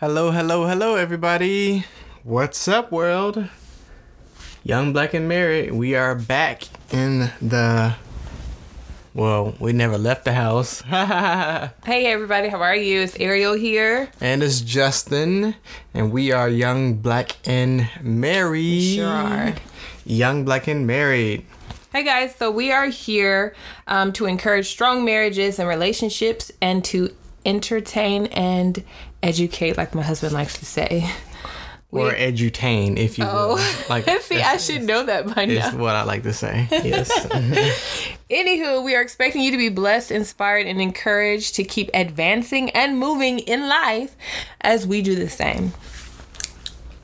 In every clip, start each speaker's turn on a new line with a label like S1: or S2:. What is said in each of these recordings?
S1: Hello, hello, hello, everybody. What's up, world? Young, black, and married. We are back in the. Well, we never left the house.
S2: Hey everybody, how are you? It's Ariel here.
S1: And it's Justin, and we are young, black, and married.
S2: Sure are.
S1: Young, black, and married.
S2: Hey guys, so we are here um, to encourage strong marriages and relationships and to entertain and educate, like my husband likes to say.
S1: Or edutain, if you will.
S2: Oh,
S1: Like,
S2: see, I should know that by
S1: is
S2: now.
S1: what I like to say. Yes.
S2: Anywho, we are expecting you to be blessed, inspired, and encouraged to keep advancing and moving in life as we do the same.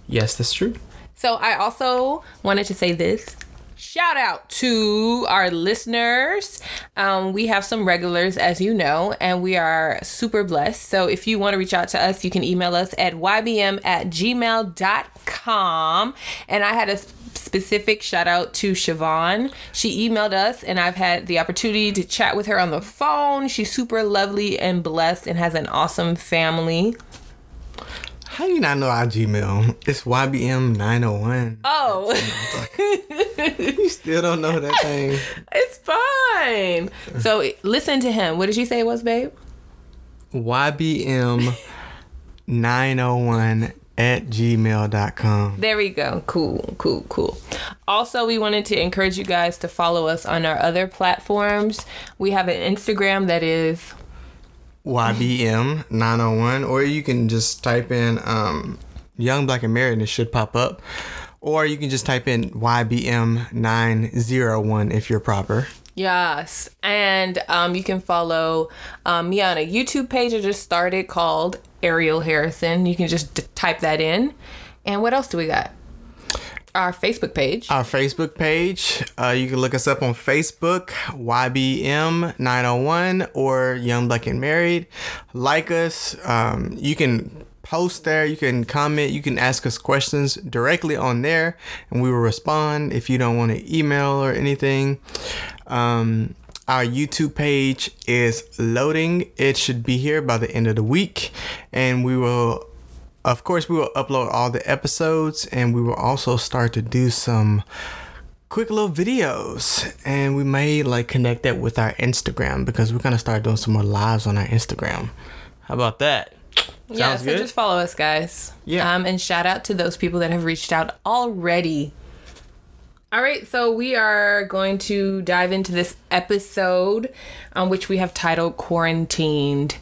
S1: yes, that's true.
S2: So I also wanted to say this. Shout out to our listeners. Um, we have some regulars, as you know, and we are super blessed. So if you want to reach out to us, you can email us at ybm at gmail.com. And I had a specific shout out to Siobhan. She emailed us, and I've had the opportunity to chat with her on the phone. She's super lovely and blessed and has an awesome family.
S1: How you not know our Gmail? It's YBM901.
S2: Oh. oh.
S1: You still don't know that thing.
S2: It's fine. So listen to him. What did she say it was, babe?
S1: YBM901 at gmail.com.
S2: There we go. Cool, cool, cool. Also, we wanted to encourage you guys to follow us on our other platforms. We have an Instagram that is
S1: YBM901, or you can just type in um, Young Black and Married and it should pop up. Or you can just type in YBM901 if you're proper.
S2: yes, and um, you can follow um, me on a YouTube page I just started called Ariel Harrison. You can just d- type that in. And what else do we got? Our Facebook page.
S1: Our Facebook page, uh, you can look us up on Facebook, YBM901 or Young Black and Married. Like us. Um, you can post there, you can comment, you can ask us questions directly on there, and we will respond if you don't want to email or anything. Um, our YouTube page is loading. It should be here by the end of the week, and we will of course, we will upload all the episodes and we will also start to do some quick little videos. And we may like connect that with our Instagram because we're going to start doing some more lives on our Instagram. How about that?
S2: yeah,
S1: Sounds
S2: so
S1: good?
S2: just follow us, guys.
S1: Yeah.
S2: Um, and shout out to those people that have reached out already. All right, so we are going to dive into this episode, um, which we have titled "Quarantined."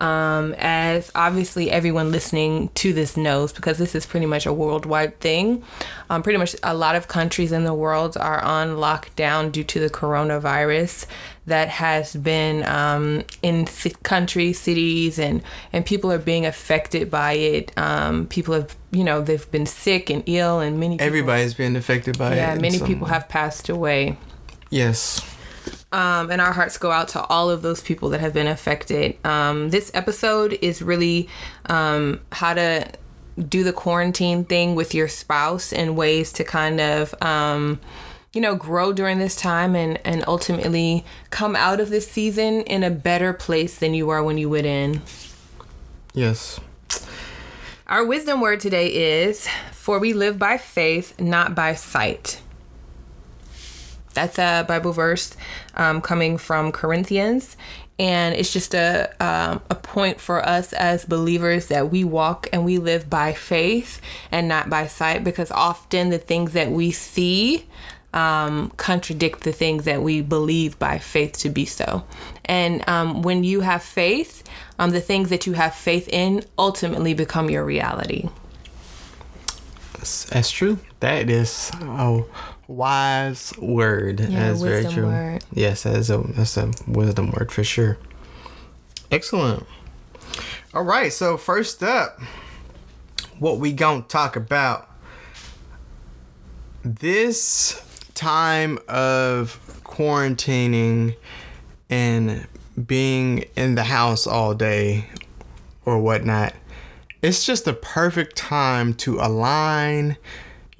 S2: Um, as obviously everyone listening to this knows, because this is pretty much a worldwide thing. Um, pretty much a lot of countries in the world are on lockdown due to the coronavirus that has been um, in ci- countries, cities, and and people are being affected by it. Um, people have, you know, they've been sick and ill, and many people,
S1: Everybody's been affected by it.
S2: yeah, many people
S1: way.
S2: have passed away.
S1: Yes.
S2: Um, and our hearts go out to all of those people that have been affected. Um, this episode is really um, how to do the quarantine thing with your spouse and ways to kind of, um, you know, grow during this time and, and ultimately come out of this season in a better place than you were when you went in.
S1: Yes.
S2: Our wisdom word today is For we live by faith, not by sight. That's a Bible verse um, coming from Corinthians. And it's just a, um, a point for us as believers that we walk and we live by faith and not by sight because often the things that we see um, contradict the things that we believe by faith to be so. And um, when you have faith, um, the things that you have faith in ultimately become your reality.
S1: That's, that's true. That is a wise word.
S2: Yeah,
S1: that's very true.
S2: word.
S1: Yes, that is a that's a wisdom word for sure. Excellent. All right, so first up, what we gonna talk about this time of quarantining and being in the house all day or whatnot it's just the perfect time to align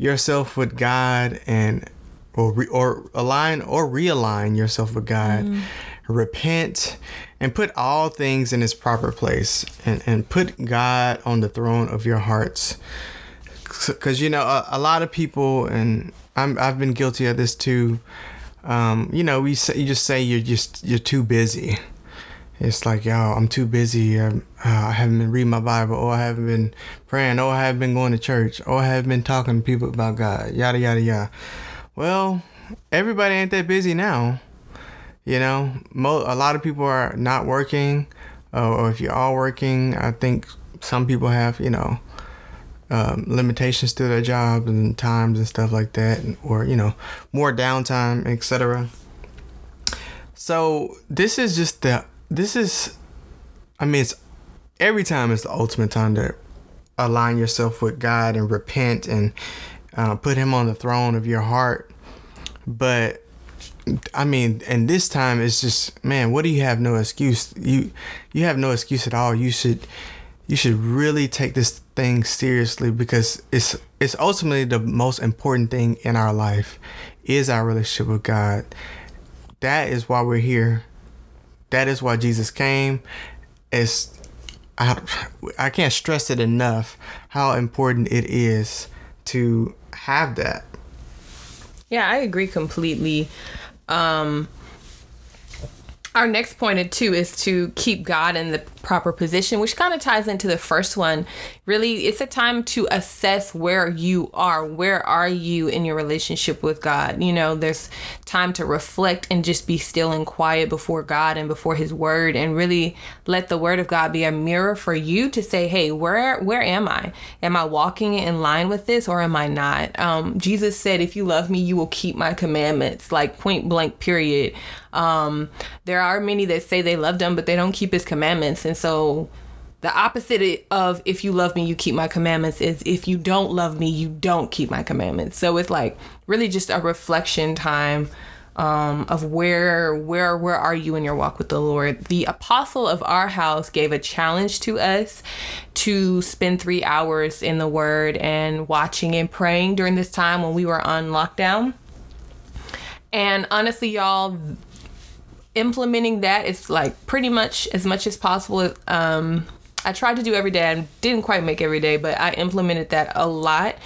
S1: yourself with God and or re, or align or realign yourself with God. repent, and put all things in its proper place and, and put God on the throne of your hearts. Because, you know, a, a, lot of people, and I'm, I've been guilty of this too. Um, you know, we say, you just say you're just you're too busy. It's like, yo, I'm too busy. Um, uh, I haven't been reading my Bible, or I haven't been praying, or I haven't been going to church, or I haven't been talking to people about God. Yada yada yada. Well, everybody ain't that busy now. You know, mo- a lot of people are not working, uh, or if you are working, I think some people have, you know, um, limitations to their jobs and times and stuff like that, or you know, more downtime, etc. So this is just the this is, I mean, it's every time is the ultimate time to align yourself with God and repent and uh, put Him on the throne of your heart. But I mean, and this time it's just man, what do you have no excuse? You you have no excuse at all. You should you should really take this thing seriously because it's it's ultimately the most important thing in our life is our relationship with God. That is why we're here. That is why Jesus came. It's I, I can't stress it enough how important it is to have that.
S2: Yeah, I agree completely. Um, our next point too is to keep God in the proper position, which kind of ties into the first one. Really, it's a time to assess where you are. Where are you in your relationship with God? You know, there's time to reflect and just be still and quiet before God and before His Word, and really let the Word of God be a mirror for you to say, "Hey, where where am I? Am I walking in line with this, or am I not?" Um, Jesus said, "If you love Me, you will keep My commandments." Like point blank, period. Um, there are many that say they love Him, but they don't keep His commandments, and so the opposite of if you love me, you keep my commandments is if you don't love me, you don't keep my commandments. So it's like really just a reflection time um, of where where where are you in your walk with the Lord. The apostle of our house gave a challenge to us to spend three hours in the Word and watching and praying during this time when we were on lockdown. And honestly, y'all, implementing that is like pretty much as much as possible. Um, I tried to do every day. I didn't quite make every day, but I implemented that a lot.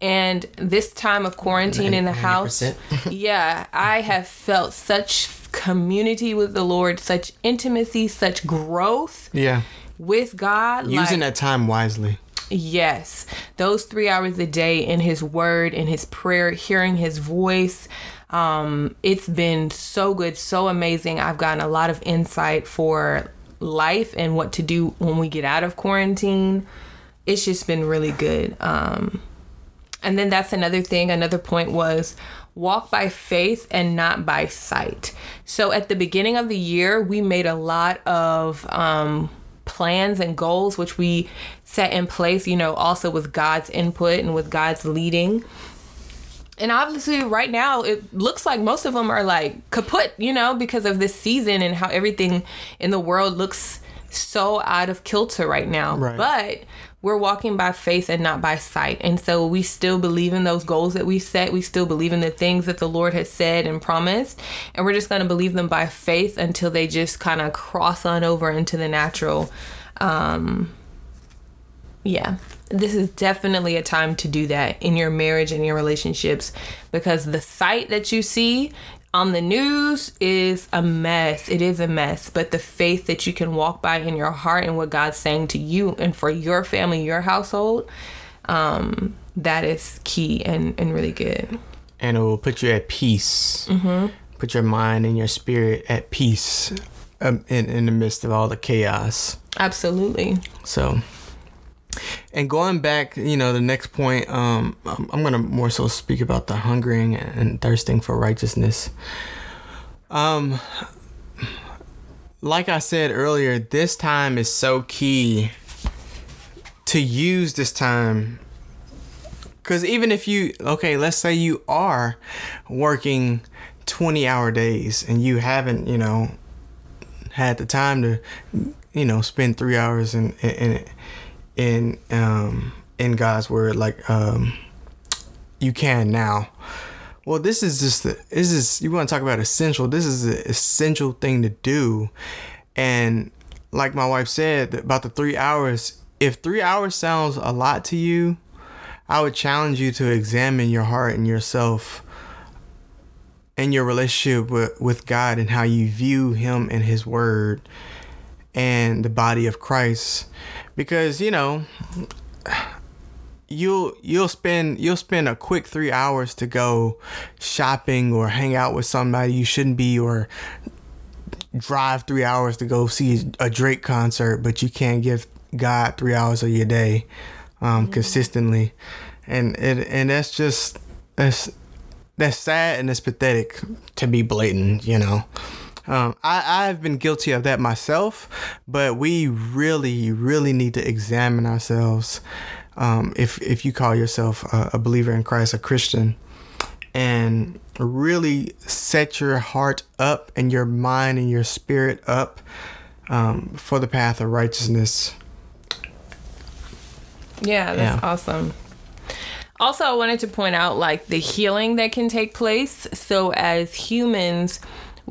S2: And this time of quarantine 90, in the house, yeah, I have felt such community with the Lord, such intimacy, such growth.
S1: Yeah.
S2: With God.
S1: Using like, that time wisely.
S2: Yes. Those three hours a day in His Word, in His prayer, hearing His voice. Um, it's been so good, so amazing. I've gotten a lot of insight for life and what to do when we get out of quarantine. It's just been really good. Um, and then that's another thing. Another point was walk by faith and not by sight. So at the beginning of the year, we made a lot of um, plans and goals, which we set in place, you know, also with God's input and with God's leading and obviously right now it looks like most of them are like kaput you know because of this season and how everything in the world looks so out of kilter right now. Right. but we're walking by faith and not by sight. And so we still believe in those goals that we set. We still believe in the things that the lord has said and promised. And we're just going to believe them by faith until they just kind of cross on over into the natural. Um yeah this is definitely a time to do that in your marriage and your relationships because the sight that you see on the news is a mess. It is a mess. But the faith that you can walk by in your heart and what God's saying to you and for your family, your household, um, that is key and, and really good.
S1: And it will put you at peace. Mm-hmm. Put your mind and your spirit at peace um, in, in the midst of all the chaos.
S2: Absolutely.
S1: So and going back, you know, the next point, um, I'm gonna more so speak about the hungering and thirsting for righteousness. Um, like I said earlier, this time is so key to use this time. Cause even if you, okay, let's say you are working 20 hour days and you haven't, you know, had the time to, you know, spend three hours in, in, in in um in God's word like um you can now.
S3: Well, this is just the, this is you want to talk about essential. This is an essential thing to do, and like my wife said about the three hours. If three hours sounds a lot to you, I would challenge you to examine your heart and yourself and your relationship with, with God and how you view Him and His Word and the body of Christ. Because, you know, you'll you'll spend you'll spend a quick three hours to go shopping or hang out with somebody you shouldn't be or drive three hours to go see a Drake concert, but you can't give God three hours of your day um, mm-hmm. consistently, and it and that's just that's that's sad and it's pathetic to be blatant, you know. Um, I, I've been guilty of that myself, but we really, really need to examine ourselves. Um, if if you call yourself a, a believer in Christ, a Christian, and really set your heart up and your mind and your spirit up um, for the path of righteousness.
S2: Yeah, that's yeah. awesome. Also, I wanted to point out like the healing that can take place. So, as humans,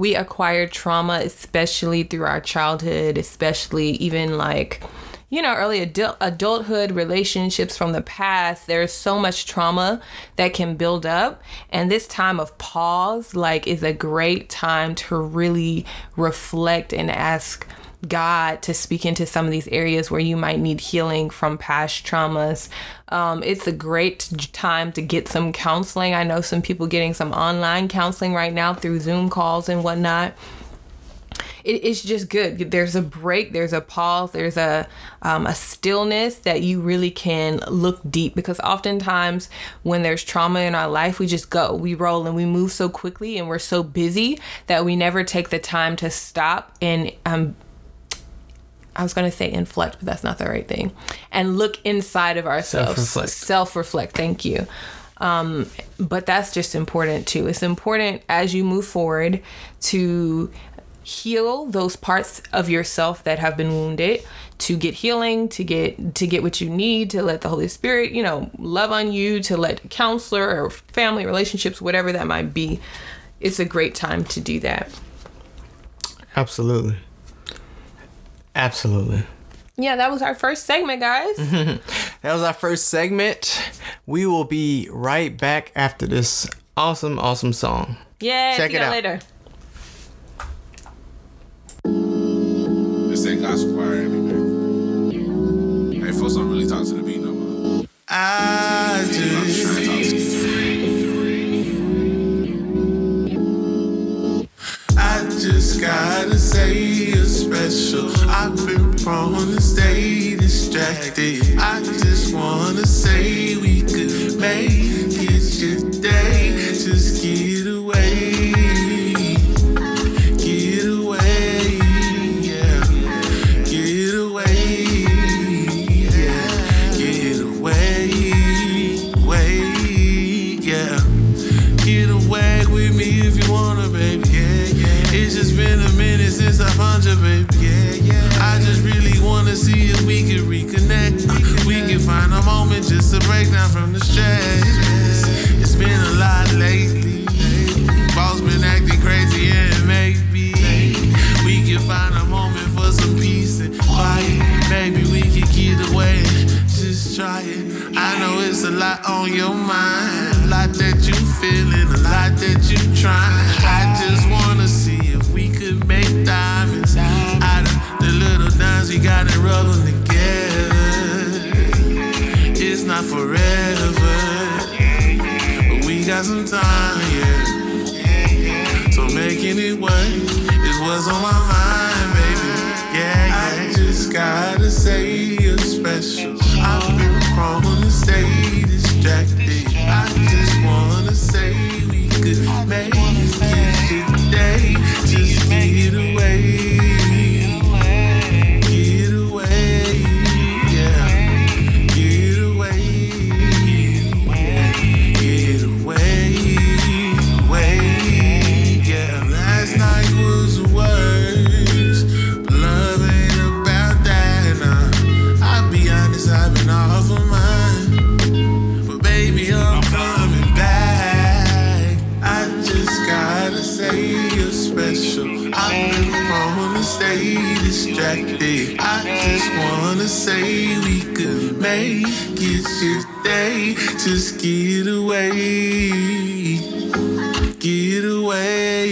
S2: we acquire trauma, especially through our childhood, especially even like, you know, early adult, adulthood relationships from the past. There's so much trauma that can build up. And this time of pause, like, is a great time to really reflect and ask God to speak into some of these areas where you might need healing from past traumas. Um, it's a great time to get some counseling. I know some people getting some online counseling right now through Zoom calls and whatnot. It, it's just good. There's a break, there's a pause, there's a um, a stillness that you really can look deep because oftentimes when there's trauma in our life, we just go, we roll, and we move so quickly, and we're so busy that we never take the time to stop and um, I was going to say inflect, but that's not the right thing. And look inside of ourselves. Self reflect. Self reflect. Thank you. Um, but that's just important too. It's important as you move forward to heal those parts of yourself that have been wounded to get healing to get to get what you need to let the holy spirit you know love on you to let counselor or family relationships whatever that might be it's a great time to do that
S3: absolutely Absolutely.
S2: Yeah, that was our first segment, guys.
S3: that was our first segment. We will be right back after this awesome, awesome song.
S2: Yeah, check it out later. This ain't gospel choir
S3: Hey, folks, don't really talk to the beat no more. I just. I just gotta say you're special. I've been prone to stay distracted. I just wanna say we could make it today. Just get not forever, but we got some time, yeah. So making it work is what's on my mind, baby. Yeah, yeah. I just gotta say you're special. I've been prone to stay distracted. I just wanna say we could make it today. Just get away. Just wanna say we could make it today. Just get away, get away,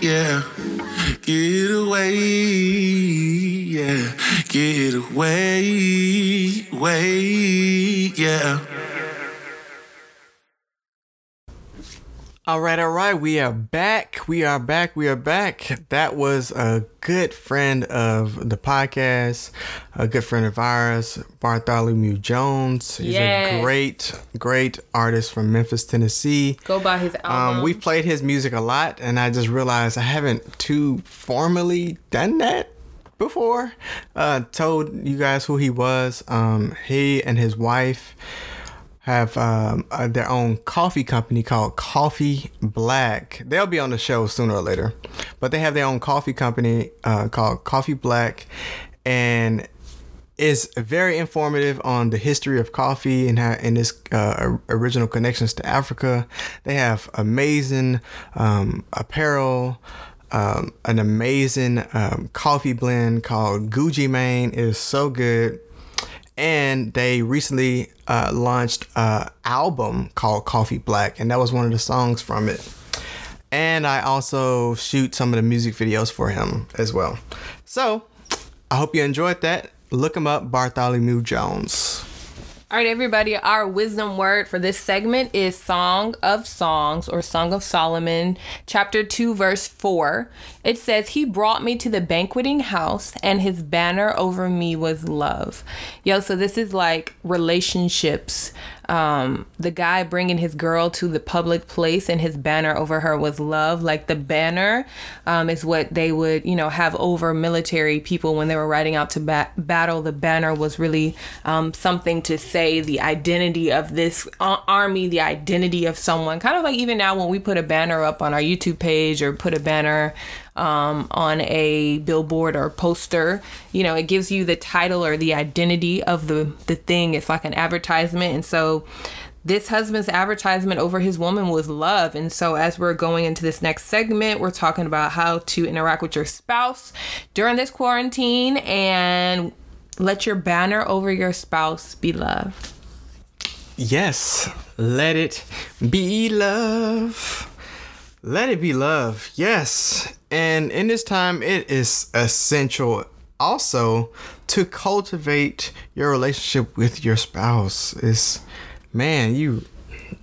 S3: yeah, get away, yeah, get away, way, yeah.
S1: All right, all right. We are back. We are back. We are back. That was a good friend of the podcast, a good friend of ours, Bartholomew Jones. He's
S2: Yes.
S1: a great, great artist from Memphis, Tennessee.
S2: Go buy his album.
S1: Um, we've played his music a lot, and I just realized I haven't too formally done that before. Uh, told you guys who he was. Um, he and his wife have um, uh, their own coffee company called Coffee Black. They'll be on the show sooner or later, but they have their own coffee company uh, called Coffee Black, and is very informative on the history of coffee and how and uh, original connections to Africa. They have amazing um, apparel. Um, an amazing um, coffee blend called Gucci Mane is so good and they recently uh, launched an album called Coffee Black, and that was one of the songs from it. And I also shoot some of the music videos for him as well. So I hope you enjoyed that. Look him up, Bartholomew Jones.
S2: All right, everybody, our wisdom word for this segment is Song of Songs or Song of Solomon, chapter 2, verse 4. It says, He brought me to the banqueting house, and his banner over me was love. Yo, so this is like relationships. Um, the guy bringing his girl to the public place, and his banner over her was love. Like the banner um, is what they would, you know, have over military people when they were riding out to ba- battle. The banner was really um, something to say the identity of this uh, army, the identity of someone. Kind of like even now when we put a banner up on our YouTube page or put a banner um, on a billboard or poster, you know, it gives you the title or the identity of the the thing. It's like an advertisement, and so this husband's advertisement over his woman was love. And so, as we're going into this next segment, we're talking about how to interact with your spouse during this quarantine and let your banner over your spouse be love.
S1: Yes, let it be love. Let it be love. Yes. And in this time, it is essential also to cultivate your relationship with your spouse. Is man, you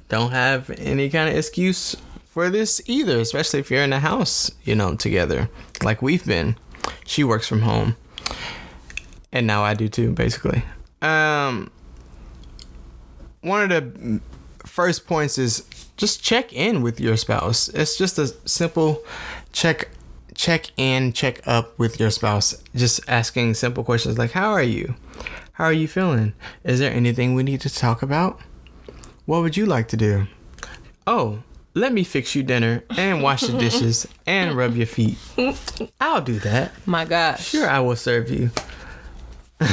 S1: don't have any kind of excuse for this either, especially if you're in the house, you know, together, like we've been. She works from home. And now I do too, basically. Um one of the first points is just check in with your spouse. It's just a simple check check in, check up with your spouse. Just asking simple questions like how are you? How are you feeling? Is there anything we need to talk about? What would you like to do? Oh, let me fix you dinner and wash the dishes and rub your feet. I'll do that.
S2: My gosh.
S1: Sure, I will serve you.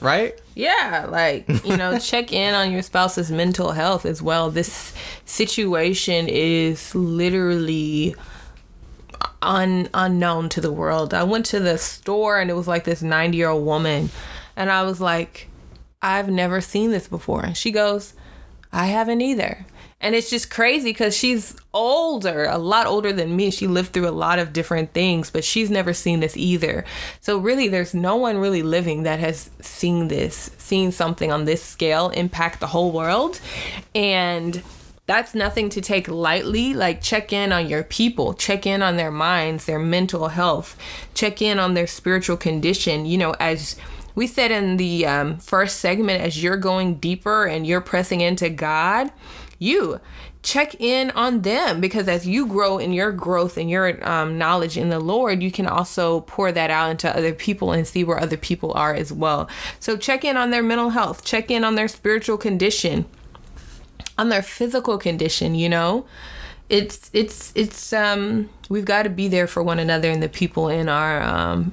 S1: right?
S2: Yeah, like, you know, check in on your spouse's mental health as well. This situation is literally un- unknown to the world. I went to the store and it was like this 90 year old woman, and I was like, I've never seen this before. And she goes, I haven't either. And it's just crazy because she's older, a lot older than me. She lived through a lot of different things, but she's never seen this either. So, really, there's no one really living that has seen this, seen something on this scale impact the whole world. And that's nothing to take lightly. Like, check in on your people, check in on their minds, their mental health, check in on their spiritual condition. You know, as we said in the um, first segment, as you're going deeper and you're pressing into God, you check in on them because as you grow in your growth and your um, knowledge in the Lord, you can also pour that out into other people and see where other people are as well. So check in on their mental health, check in on their spiritual condition, on their physical condition, you know? It's it's it's um we've got to be there for one another and the people in our um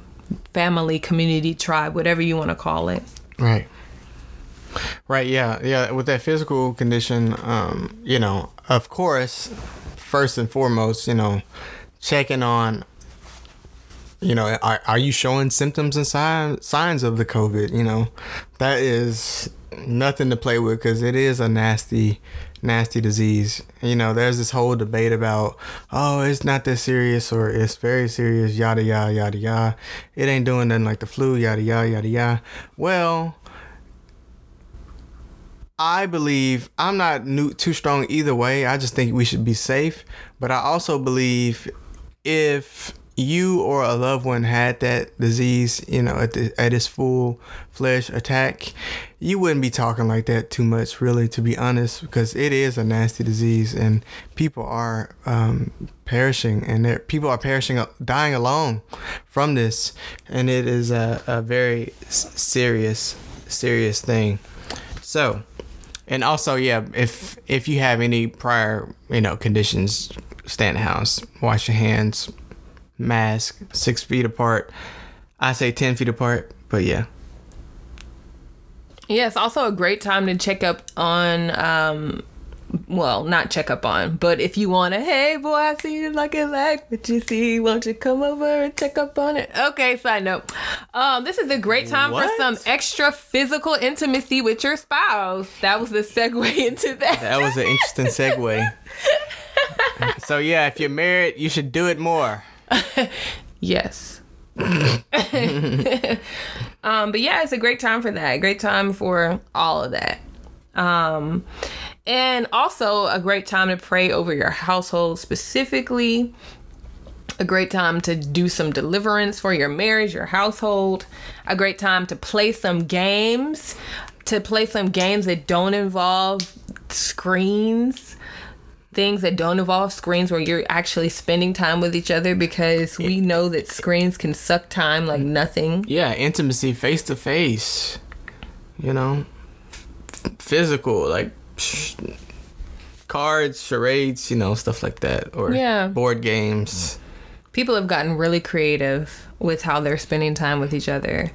S2: family, community, tribe, whatever you want to call it.
S1: Right. Right, yeah. Yeah, with that physical condition, um, you know, of course, first and foremost, you know, checking on you know, are, are you showing symptoms and sign, signs of the COVID? You know, that is nothing to play with because it is a nasty, nasty disease. You know, there's this whole debate about, oh, it's not that serious or it's very serious, yada, yada, yada, yada. It ain't doing nothing like the flu, yada, yada, yada, yada. Well, I believe I'm not new, too strong either way. I just think we should be safe. But I also believe if you or a loved one had that disease, you know, at, the, at its full fledged attack, you wouldn't be talking like that too much, really, to be honest, because it is a nasty disease and people are um, perishing and people are perishing, dying alone from this. And it is a, a very serious, serious thing. So, and also, yeah, if if you have any prior, you know, conditions, the house, wash your hands, mask, six feet apart. I say ten feet apart, but yeah.
S2: Yeah, it's also a great time to check up on um well, not check up on, but if you want to, hey boy, I see you like a leg, but you see, won't you come over and check up on it? Okay, side note. Um, this is a great time
S1: What?
S2: for some extra physical intimacy with your spouse. That was the segue into that.
S1: That was an interesting segue. so yeah, if you're married, you should do it more.
S2: Yes. um, but yeah, it's a great time for that. Great time for all of that. Um, and also a great time to pray over your household specifically. A great time to do some deliverance for your marriage, your household. A great time to play some games, to play some games that don't involve screens things that don't involve screens where you're actually spending time with each other because we know that screens can suck time like nothing.
S1: Yeah, intimacy face to face. You know, physical like sh- cards, charades, you know, stuff like that, or
S2: Yeah.
S1: board games.
S2: People have gotten really creative with how they're spending time with each other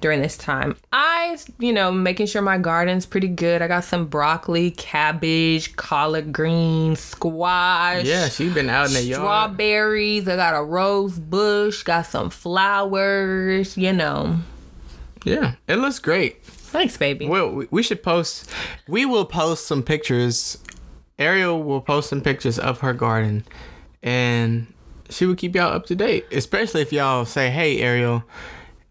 S2: during this time. I, you know, making sure my garden's pretty good. I got some broccoli, cabbage, collard greens, squash.
S1: Yeah, she been out in the yard.
S2: Strawberries. I got a rose bush. Got some flowers. You know.
S1: Yeah, it looks great.
S2: Thanks, baby.
S1: Well, we- we should post. We will post some pictures. Ariel will post some pictures of her garden, and she will keep y'all up to date. Especially if y'all say, "Hey, Ariel,"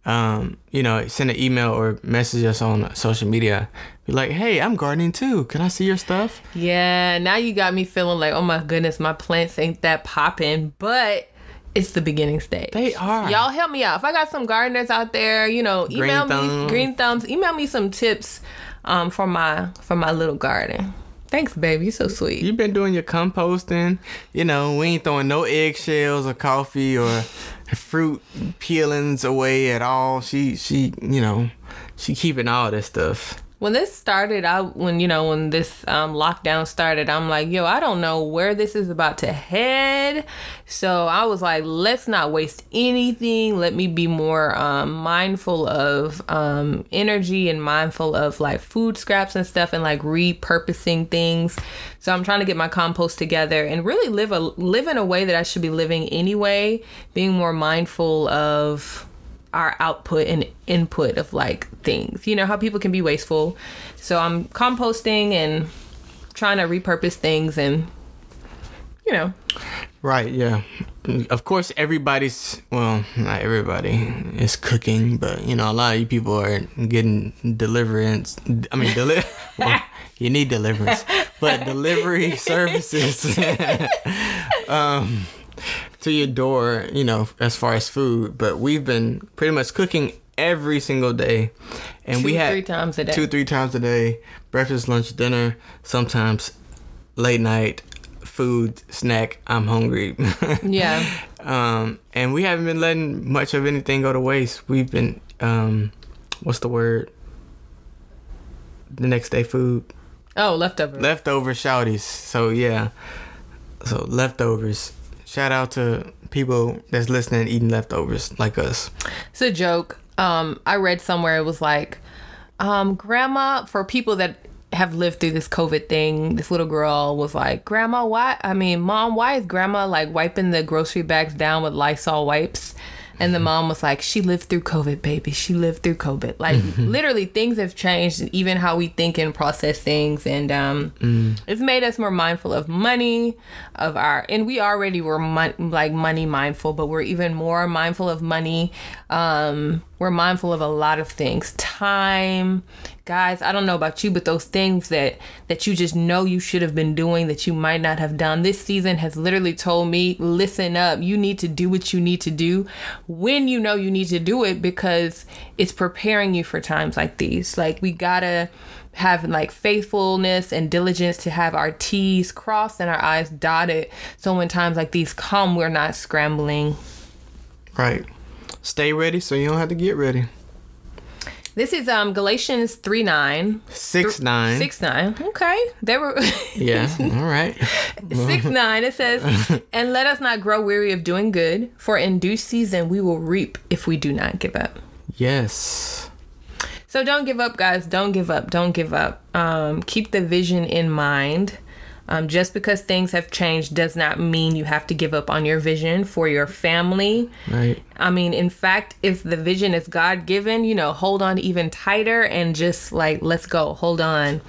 S1: um, you know, send an email or message us on social media. Be like, "Hey, I'm gardening too. Can I see your stuff?"
S2: Yeah, now you got me feeling like, oh my goodness, my plants ain't that popping, but it's the beginning stage.
S1: They are.
S2: Y'all help me out. If I got some gardeners out there, you know,
S1: Green
S2: email me green thumbs. Email me some tips um, for my for my little garden. Thanks, baby. You're so sweet.
S1: You've been doing your composting. You know, we ain't throwing no eggshells or coffee or fruit peelings away at all. She, she, you know, she keeping all this stuff.
S2: When this started out when you know when this um, lockdown started i'm like yo i don't know where this is about to head. So i was like let's not waste anything. Let me be more um, mindful of um, energy and mindful of like food scraps and stuff and like repurposing things. So i'm trying to get my compost together and really live a live in a way that i should be living anyway being more mindful of our output and input of like things. You know how people can be wasteful. So I'm composting and trying to repurpose things and you know.
S1: Right, yeah. Of course, everybody's, well, not everybody is cooking, but, you know, a lot of you people are getting deliverance. I mean, deli- well, you need deliverance, but delivery services um, to your door, you know, as far as food. But we've been pretty much cooking every single day. And we
S2: Two,
S1: had
S2: three times a day.
S1: Two, three times a day. Breakfast, lunch, dinner, sometimes late night food, snack. I'm hungry.
S2: Yeah.
S1: um, and we haven't been letting much of anything go to waste. We've been, um, what's the word? The next day food.
S2: Oh, leftover.
S1: Leftover shouties. So yeah. So leftovers. Shout out to people that's listening eating leftovers like us.
S2: It's a joke. Um, I read somewhere it was like, um, grandma, for people that have lived through this COVID thing, this little girl was like, Grandma, why? I mean, Mom, why is grandma like wiping the grocery bags down with Lysol wipes? And the mom was like, She lived through COVID, baby. She lived through COVID. Like literally things have changed, even how we think and process things. And um, it's made us more mindful of money, of our, and we already were mon- like money mindful, but we're even more mindful of money. Um, we're mindful of a lot of things. Time, guys, I don't know about you, but those things that that you just know you should have been doing that you might not have done. This season has literally told me, listen up. You need to do what you need to do when you know you need to do it because it's preparing you for times like these. Like we gotta have like faithfulness and diligence to have our T's crossed and our I's dotted. So when times like these come, we're not scrambling.
S1: Right. Stay ready so you don't have to get ready.
S2: This is um Galatians 3 9.
S1: Six nine.
S2: 6 9. Okay. They were
S1: Yeah. All right.
S2: 6 9. It says, And let us not grow weary of doing good, for in due season we will reap if we do not give up.
S1: Yes.
S2: So don't give up, guys. Don't give up. Don't give up. Um, keep the vision in mind. Um, just because things have changed does not mean you have to give up on your vision for your family.
S1: Right.
S2: I mean, in fact, if the vision is God given, you know, hold on even tighter and just like, let's go, hold on.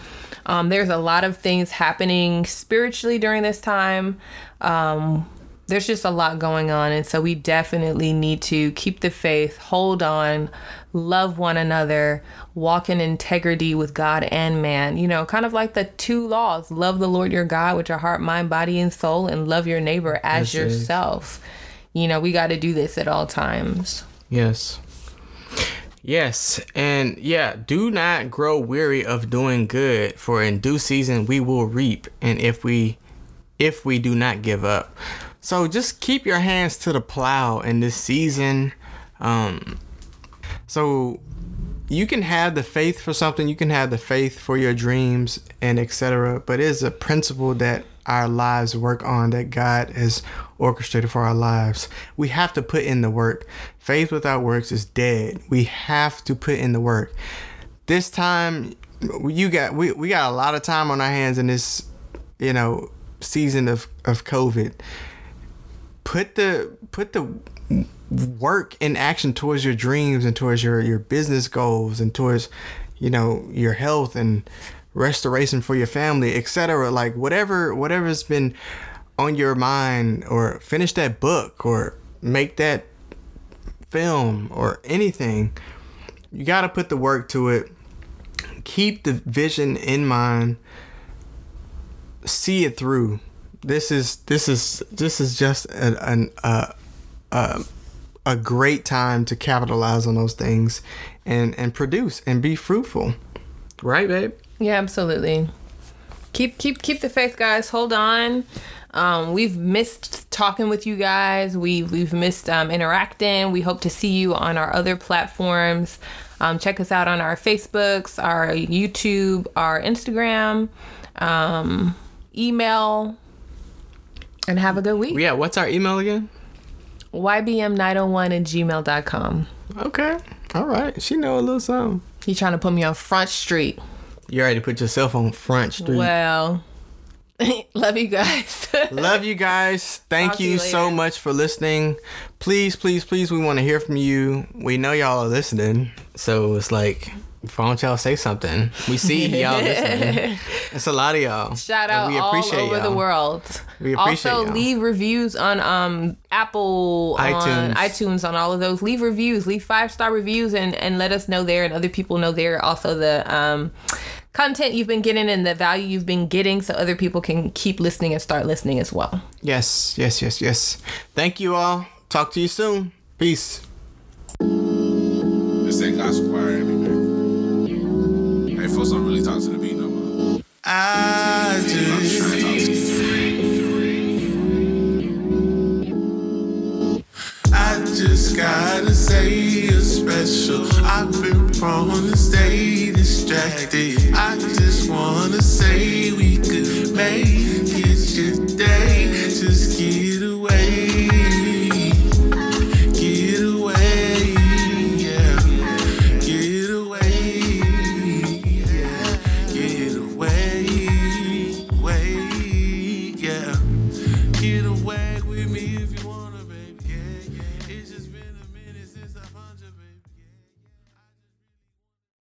S2: Um, there's a lot of things happening spiritually during this time. Um, there's just a lot going on. And so we definitely need to keep the faith, hold on, love one another, walk in integrity with God and man. You know, kind of like the two laws love the Lord your God with your heart, mind, body, and soul, and love your neighbor as
S1: Yes, yes.
S2: yourself. You know, we got to do this at all times.
S1: Yes. Yes, and yeah, do not grow weary of doing good, for in due season we will reap, and if we if we do not give up. So just keep your hands to the plow in this season. Um so you can have the faith for something, you can have the faith for your dreams and etc. But it is a principle that our lives work on that God has orchestrated for our lives. We have to put in the work. Faith without works is dead. We have to put in the work. This time you got we, we got a lot of time on our hands in this, you know, season of, of COVID. Put the put the work in action towards your dreams and towards your your business goals and towards you know your health and restoration for your family etc like whatever whatever's been on your mind or finish that book or make that film or anything you got to put the work to it. Keep the vision in mind. See it through this is this is this is just an, an uh, uh, a great time to capitalize on those things and and produce and be fruitful right babe
S2: Yeah, absolutely. Keep keep keep the faith, guys. Hold on. Um, we've missed talking with you guys. We've we've missed um, interacting. We hope to see you on our other platforms. Um, check us out on our Facebooks, our YouTube, our Instagram, um, email, and have a good week.
S1: yeah what's our email again
S2: YBM901 at gmail.com.
S1: okay all right she know a little something
S2: You trying to put me on Front Street.
S1: you already put yourself on front street
S2: Well, love you guys.
S1: Love you guys. Thank
S2: Talk
S1: you,
S2: you
S1: so much for listening. Please, please, please, we want to hear from you. We know y'all are listening. So it's like, why don't y'all say something? We see y'all listening. It's a lot of y'all.
S2: Shout out
S1: we appreciate
S2: all
S1: appreciate
S2: over the
S1: y'all.
S2: world.
S1: We appreciate
S2: also,
S1: y'all.
S2: leave reviews on um Apple, on
S1: iTunes.
S2: iTunes, on all of those. Leave reviews, leave five star reviews, and and let us know there, and other people know there. Also, the um content you've been getting and the value you've been getting, so other people can keep listening and start listening as well.
S1: Yes, yes, yes, yes. Thank you all. Talk to you soon. Peace.
S4: This ain't gospel choir I really talking to the beat no more.
S3: I
S4: I'm just to talk to.
S3: I just gotta say you're special. I've been prone to stay distracted. I just wanna say we could make it your day. Just give.